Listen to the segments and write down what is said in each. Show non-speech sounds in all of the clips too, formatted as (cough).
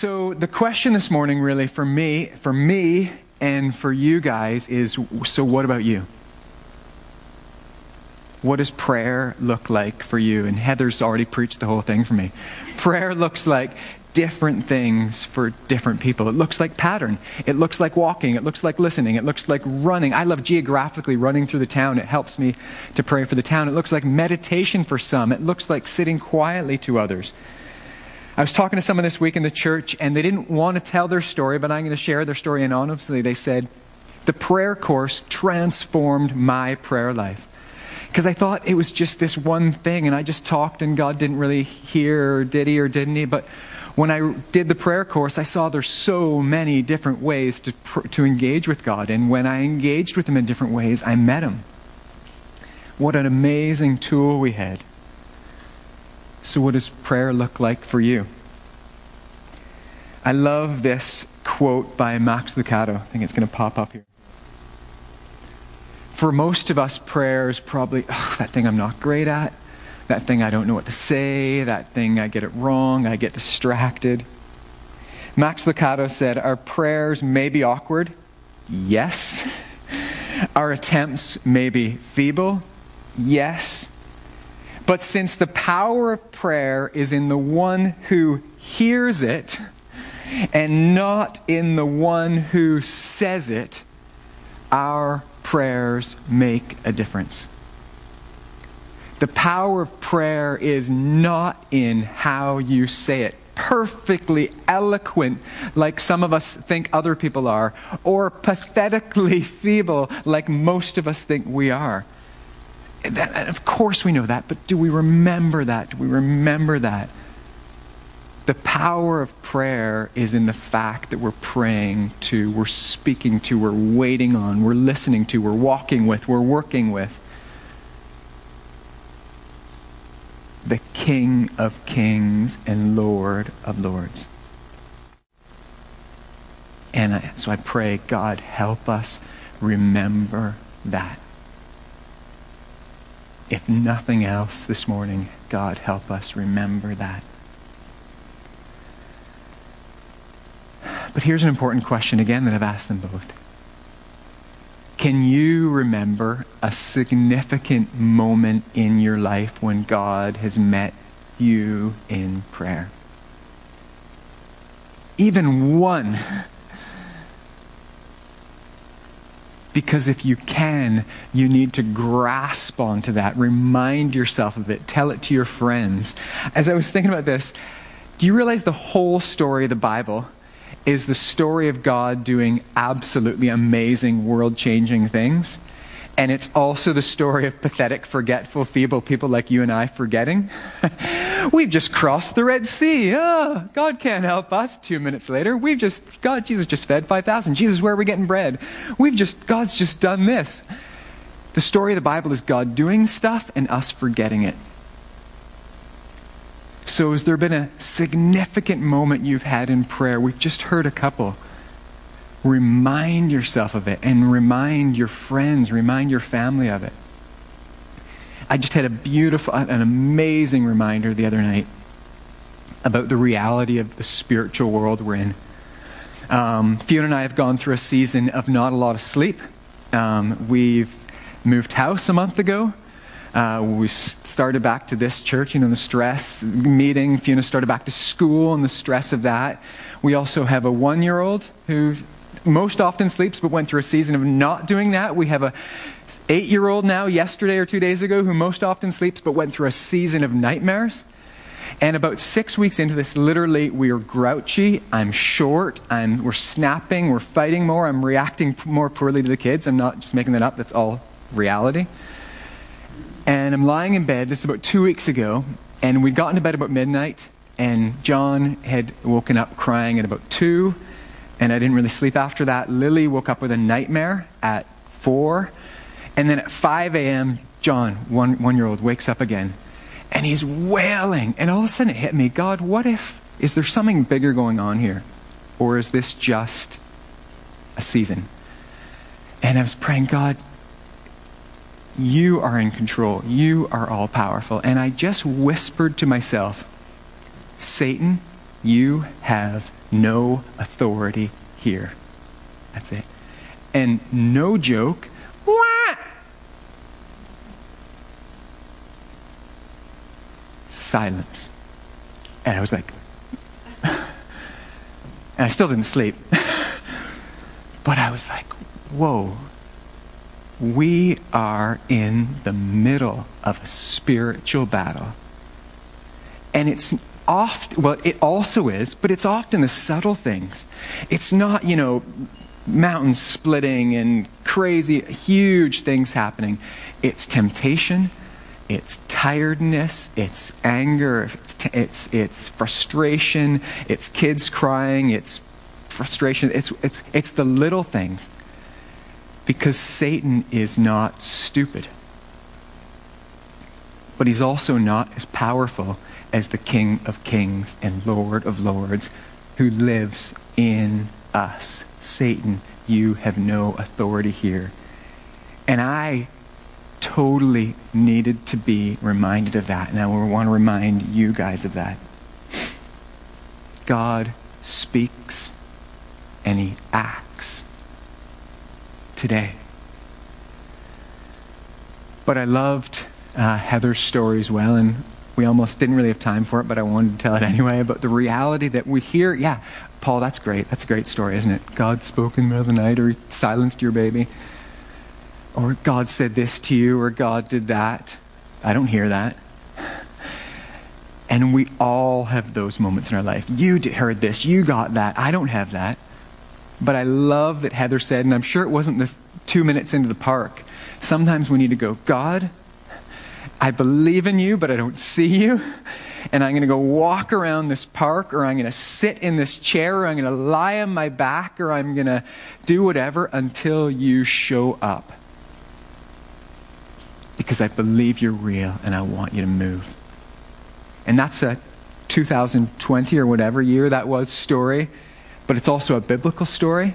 So the question this morning, really, for me, for me, and for you guys, is: so what about you? What does prayer look like for you? And Heather's already preached the whole thing for me. Prayer looks like different things for different people. It looks like pattern. It looks like walking. It looks like listening. It looks like running. I love geographically running through the town. It helps me to pray for the town. It looks like meditation for some. It looks like sitting quietly to others. I was talking to someone this week in the church, and they didn't want to tell their story, but I'm going to share their story anonymously. They said, The prayer course transformed my prayer life because I thought it was just this one thing, and I just talked, and God didn't really hear, or did he, or didn't he? But when I did the prayer course, I saw there's so many different ways to, to engage with God. And when I engaged with Him in different ways, I met Him. What an amazing tool we had. So, what does prayer look like for you? I love this quote by Max Lucado. I think it's going to pop up here for most of us, prayer is probably oh, that thing I'm not great at, that thing I don't know what to say, that thing I get it wrong, I get distracted. Max Lucado said, Our prayers may be awkward. Yes. Our attempts may be feeble. Yes. But since the power of prayer is in the one who hears it and not in the one who says it, our prayers make a difference. The power of prayer is not in how you say it, perfectly eloquent like some of us think other people are, or pathetically (laughs) feeble like most of us think we are. And of course we know that, but do we remember that? Do we remember that? The power of prayer is in the fact that we're praying to, we're speaking to, we're waiting on, we're listening to, we're walking with, we're working with the King of Kings and Lord of Lords. And I, so I pray, God, help us remember that. If nothing else this morning, God, help us remember that. But here's an important question again that I've asked them both. Can you remember a significant moment in your life when God has met you in prayer? Even one. Because if you can, you need to grasp onto that. Remind yourself of it. Tell it to your friends. As I was thinking about this, do you realize the whole story of the Bible is the story of God doing absolutely amazing, world changing things. And it's also the story of pathetic, forgetful, feeble people like you and I forgetting. (laughs) We've just crossed the Red Sea. Oh, God can't help us. Two minutes later, we've just, God, Jesus just fed 5,000. Jesus, where are we getting bread? We've just, God's just done this. The story of the Bible is God doing stuff and us forgetting it. So, has there been a significant moment you've had in prayer? We've just heard a couple. Remind yourself of it and remind your friends, remind your family of it. I just had a beautiful, an amazing reminder the other night about the reality of the spiritual world we're in. Um, Fiona and I have gone through a season of not a lot of sleep. Um, we've moved house a month ago. Uh, we started back to this church, you know, the stress meeting. Fiona started back to school and the stress of that. We also have a one year old who most often sleeps but went through a season of not doing that. We have a eight year old now, yesterday or two days ago, who most often sleeps but went through a season of nightmares. And about six weeks into this, literally, we are grouchy. I'm short. I'm, we're snapping. We're fighting more. I'm reacting more poorly to the kids. I'm not just making that up. That's all reality. And I'm lying in bed, this is about two weeks ago, and we'd gotten to bed about midnight, and John had woken up crying at about 2, and I didn't really sleep after that. Lily woke up with a nightmare at 4, and then at 5 a.m., John, one, one year old, wakes up again, and he's wailing. And all of a sudden it hit me God, what if, is there something bigger going on here? Or is this just a season? And I was praying, God, you are in control. You are all powerful. And I just whispered to myself, Satan, you have no authority here. That's it. And no joke, wah! Silence. And I was like, (laughs) and I still didn't sleep. (laughs) but I was like, whoa, we are in the middle of a spiritual battle. And it's well it also is but it's often the subtle things. It's not you know mountains splitting and crazy huge things happening. It's temptation it's tiredness it's anger it's it's, it's frustration it's kids crying it's frustration. It's it's it's the little things. Because satan is not stupid. But he's also not as powerful as the King of Kings and Lord of Lords who lives in us. Satan, you have no authority here. And I totally needed to be reminded of that. And I want to remind you guys of that. God speaks and he acts today. But I loved uh, Heather's story as well, and we almost didn't really have time for it, but I wanted to tell it anyway. But the reality that we hear, yeah, Paul, that's great. That's a great story, isn't it? God spoke in the middle of the night, or he silenced your baby, or God said this to you, or God did that. I don't hear that. And we all have those moments in our life. You heard this, you got that. I don't have that. But I love that Heather said, and I'm sure it wasn't the two minutes into the park. Sometimes we need to go, God, I believe in you, but I don't see you. And I'm going to go walk around this park, or I'm going to sit in this chair, or I'm going to lie on my back, or I'm going to do whatever until you show up. Because I believe you're real and I want you to move. And that's a 2020 or whatever year that was story, but it's also a biblical story.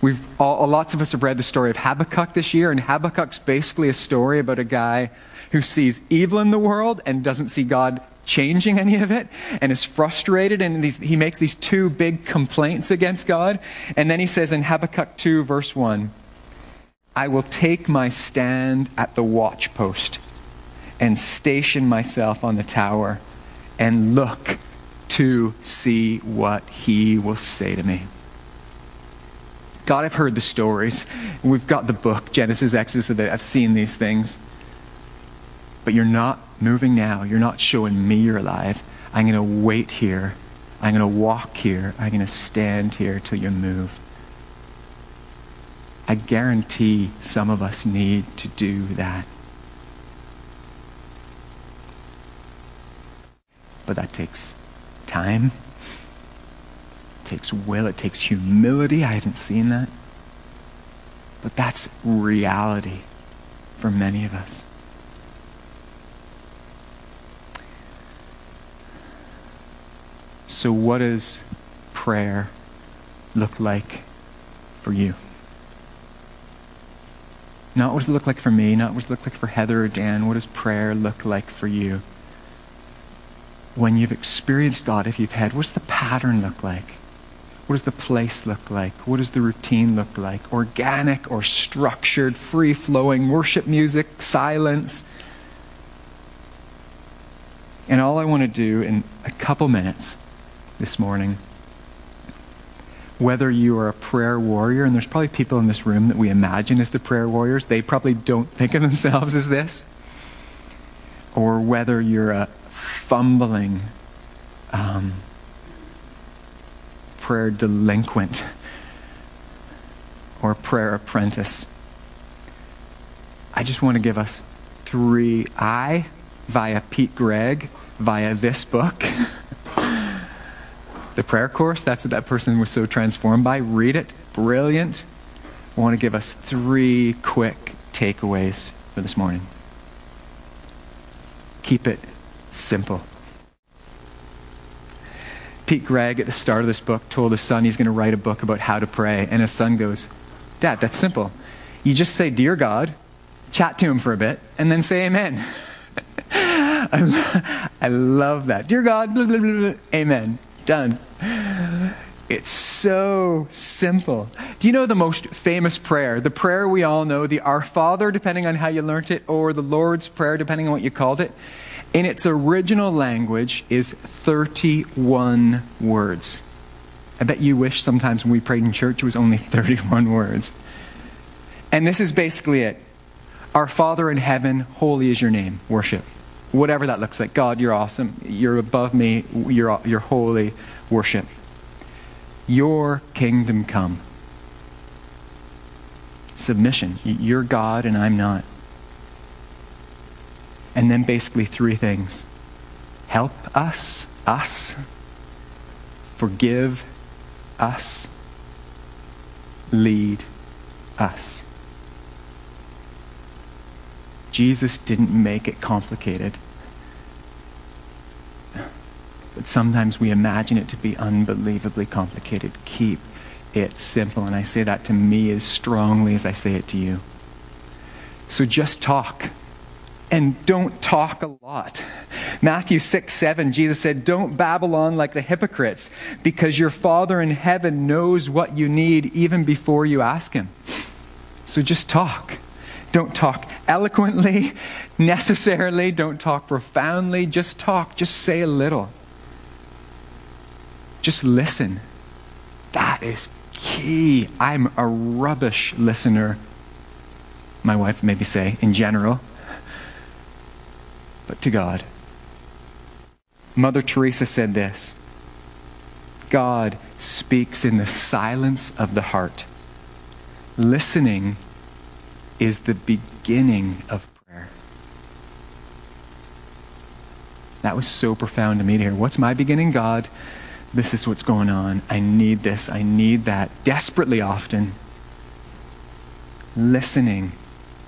We've all, lots of us have read the story of Habakkuk this year, and Habakkuk's basically a story about a guy who sees evil in the world and doesn't see God changing any of it and is frustrated and these, he makes these two big complaints against God. And then he says in Habakkuk 2, verse 1, I will take my stand at the watchpost and station myself on the tower and look to see what he will say to me. God, I've heard the stories. We've got the book, Genesis, Exodus, I've seen these things but you're not moving now. You're not showing me you're alive. I'm going to wait here. I'm going to walk here. I'm going to stand here till you move. I guarantee some of us need to do that. But that takes time, it takes will, it takes humility. I haven't seen that. But that's reality for many of us. So, what does prayer look like for you? Not what does it look like for me, not what does it look like for Heather or Dan. What does prayer look like for you? When you've experienced God, if you've had, what's the pattern look like? What does the place look like? What does the routine look like? Organic or structured, free flowing, worship music, silence? And all I want to do in a couple minutes this morning. Whether you are a prayer warrior, and there's probably people in this room that we imagine as the prayer warriors, they probably don't think of themselves as this. Or whether you're a fumbling um, prayer delinquent or prayer apprentice. I just want to give us three. I, via Pete Greig, via this book, (laughs) the prayer course. That's what that person was so transformed by. Read it. Brilliant. I want to give us three quick takeaways for this morning. Keep it simple. Pete Greig, at the start of this book, told his son he's going to write a book about how to pray. And his son goes, Dad, that's simple. You just say, Dear God, chat to him for a bit, and then say Amen. (laughs) I, I love that. Dear God, blah, (laughs) blah, blah, Amen. Done. It's so simple. Do you know the most famous prayer? The prayer we all know, the Our Father, depending on how you learnt it, or the Lord's Prayer, depending on what you called it, in its original language is 31 words. I bet you wish sometimes when we prayed in church it was only (laughs) 31 words. And this is basically it Our Father in heaven, holy is your name. Worship. Whatever that looks like. God, you're awesome. You're above me. You're, you're holy. Worship. Your kingdom come. Submission. You're God and I'm not. And then basically three things help us, us, forgive us, lead us. Jesus didn't make it complicated. But sometimes we imagine it to be unbelievably complicated. Keep it simple. And I say that to me as strongly as I say it to you. So just talk. And don't talk a lot. Matthew 6 7, Jesus said, Don't babble on like the hypocrites, because your Father in heaven knows what you need even before you ask Him. So just talk. Don't talk eloquently, (laughs) necessarily. Don't talk profoundly. Just talk. Just say a little. Just listen. That is key. I'm a rubbish listener. My wife maybe say in general, but to God. Mother Teresa said this God speaks in the silence of the heart. Listening is the beginning of prayer. That was so profound to me to hear. What's my beginning? God, this is what's going on. I need this. I need that desperately often. Listening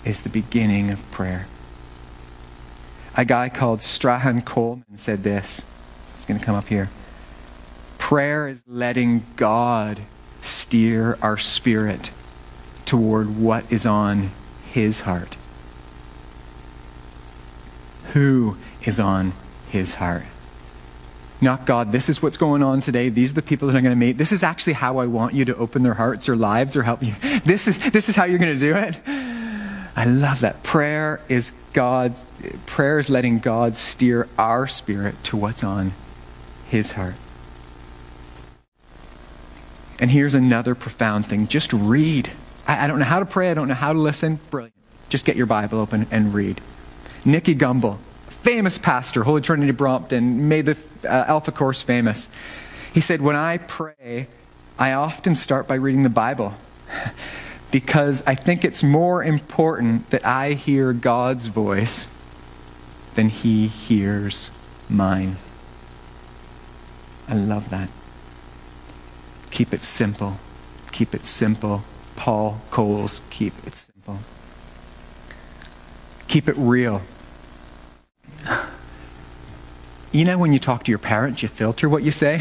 is the beginning of prayer. A guy called Strahan Coleman said this. It's going to come up here. Prayer is letting God steer our spirit toward what is on his heart. Who is on his heart? Not God, this is what's going on today. These are the people that I'm going to meet. This is actually how I want you to open their hearts or lives or help you. (laughs) This is, this is how you're going to do it. I love that. Prayer is God's, prayer is letting God steer our spirit to what's on his heart. And here's another profound thing just read. I, I, don't know how to pray, I don't know how to listen. Brilliant. Just get your Bible open and read. Nicky Gumbel, famous pastor, Holy Trinity Brompton, made the uh, Alpha Course famous. He said, When I pray, I often start by reading the Bible (laughs) because I think it's more important that I hear God's voice than He hears mine. I love that. Keep it simple. Keep it simple. Paul Coles, keep it simple. Keep it real. You know, when you talk to your parents, you filter what you say.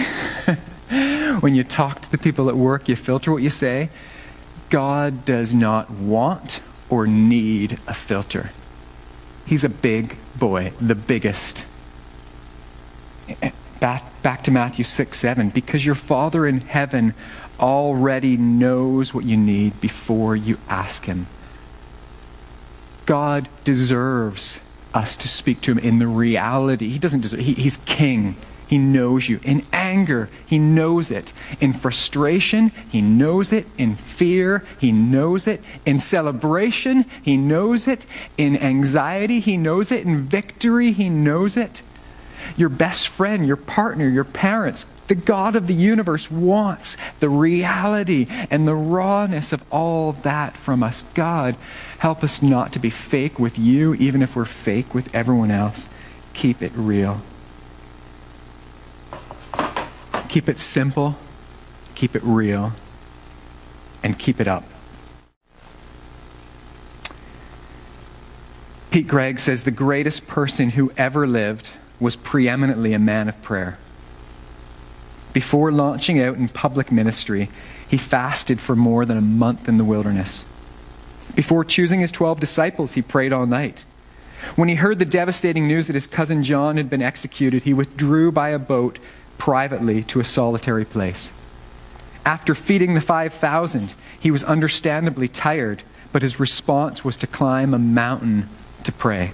(laughs) when you talk to the people at work, you filter what you say. God does not want or need a filter. He's a big boy, the biggest. Back, back to Matthew 6 7. Because your Father in heaven already knows what you need before you ask Him. God deserves us to speak to Him in the reality. He doesn't deserve, he, He's King. He knows you. In anger, He knows it. In frustration, He knows it. In fear, He knows it. In celebration, He knows it. In anxiety, He knows it. In victory, He knows it. Your best friend, your partner, your parents, the God of the universe wants the reality and the rawness of all that from us. God, help us not to be fake with you, even if we're fake with everyone else. Keep it real. Keep it simple, keep it real, and keep it up. Pete Greig says the greatest person who ever lived was preeminently a man of prayer. Before launching out in public ministry, he fasted for more than a month in the wilderness. Before choosing his 12 disciples, he prayed all night. When he heard the devastating news that his cousin John had been executed, he withdrew by a boat privately to a solitary place. After feeding the 5,000, he was understandably tired, but his response was to climb a mountain to pray.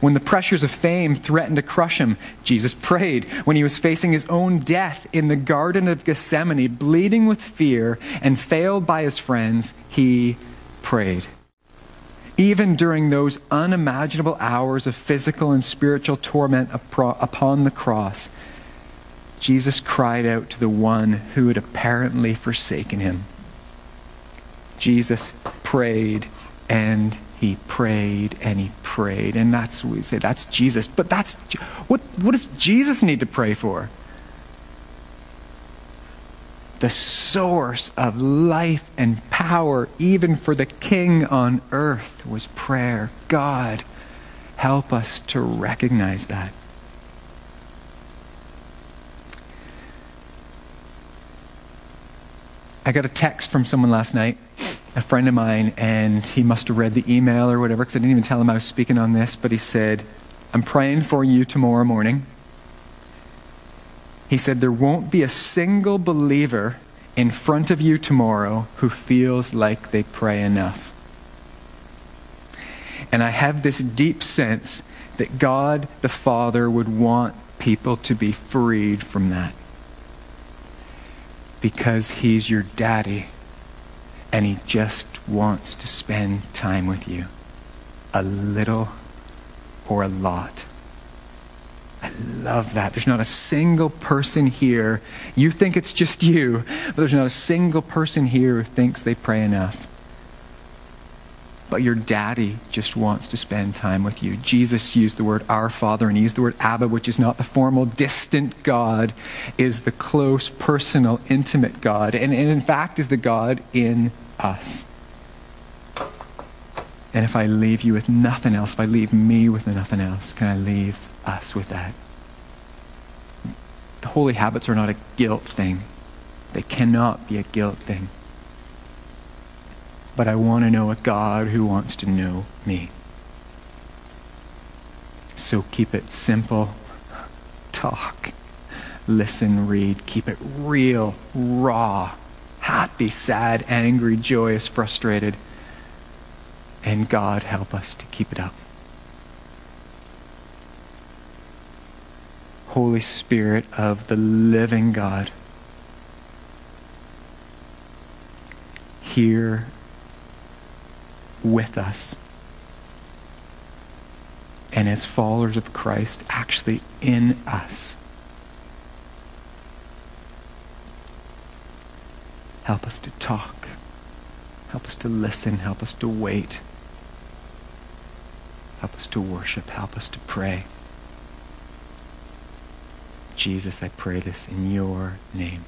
When the pressures of fame threatened to crush him, Jesus prayed. When he was facing his own death in the Garden of Gethsemane, bleeding with fear and failed by his friends, he prayed. Even during those unimaginable hours of physical and spiritual torment upon the cross, Jesus cried out to the one who had apparently forsaken him. Jesus prayed and he prayed and he prayed. And that's we say, that's Jesus. But that's what, what does Jesus need to pray for? The source of life and power, even for the king on earth, was prayer. God, help us to recognize that. I got a text from someone last night a friend of mine, and he must have read the email or whatever, because I didn't even tell him I was speaking on this, but he said, I'm praying for you tomorrow morning. He said, There won't be a single believer in front of you tomorrow who feels like they pray enough. And I have this deep sense that God the Father would want people to be freed from that. Because He's your daddy and He just wants to spend time with you. A little or a lot. I love that. There's not a single person here. You think it's just you, but there's not a single person here who thinks they pray enough. But your daddy just wants to spend time with you. Jesus used the word our Father and he used the word Abba, which is not the formal, distant God, is the close, personal, intimate God. And, and in fact is the God in us. And if I leave you with nothing else, if I leave me with nothing else, can I leave us with that? The holy habits are not a guilt thing. They cannot be a guilt thing. But I want to know a God who wants to know me. So keep it simple. Talk. Listen, read. Keep it real, raw happy, sad, angry, joyous, frustrated. And God help us to keep it up. Holy Spirit of the living God, here with us. And as followers of Christ, actually in us. Help us to talk. Help us to listen. Help us to wait. Help us to worship. Help us to pray. Jesus, I pray this in your name.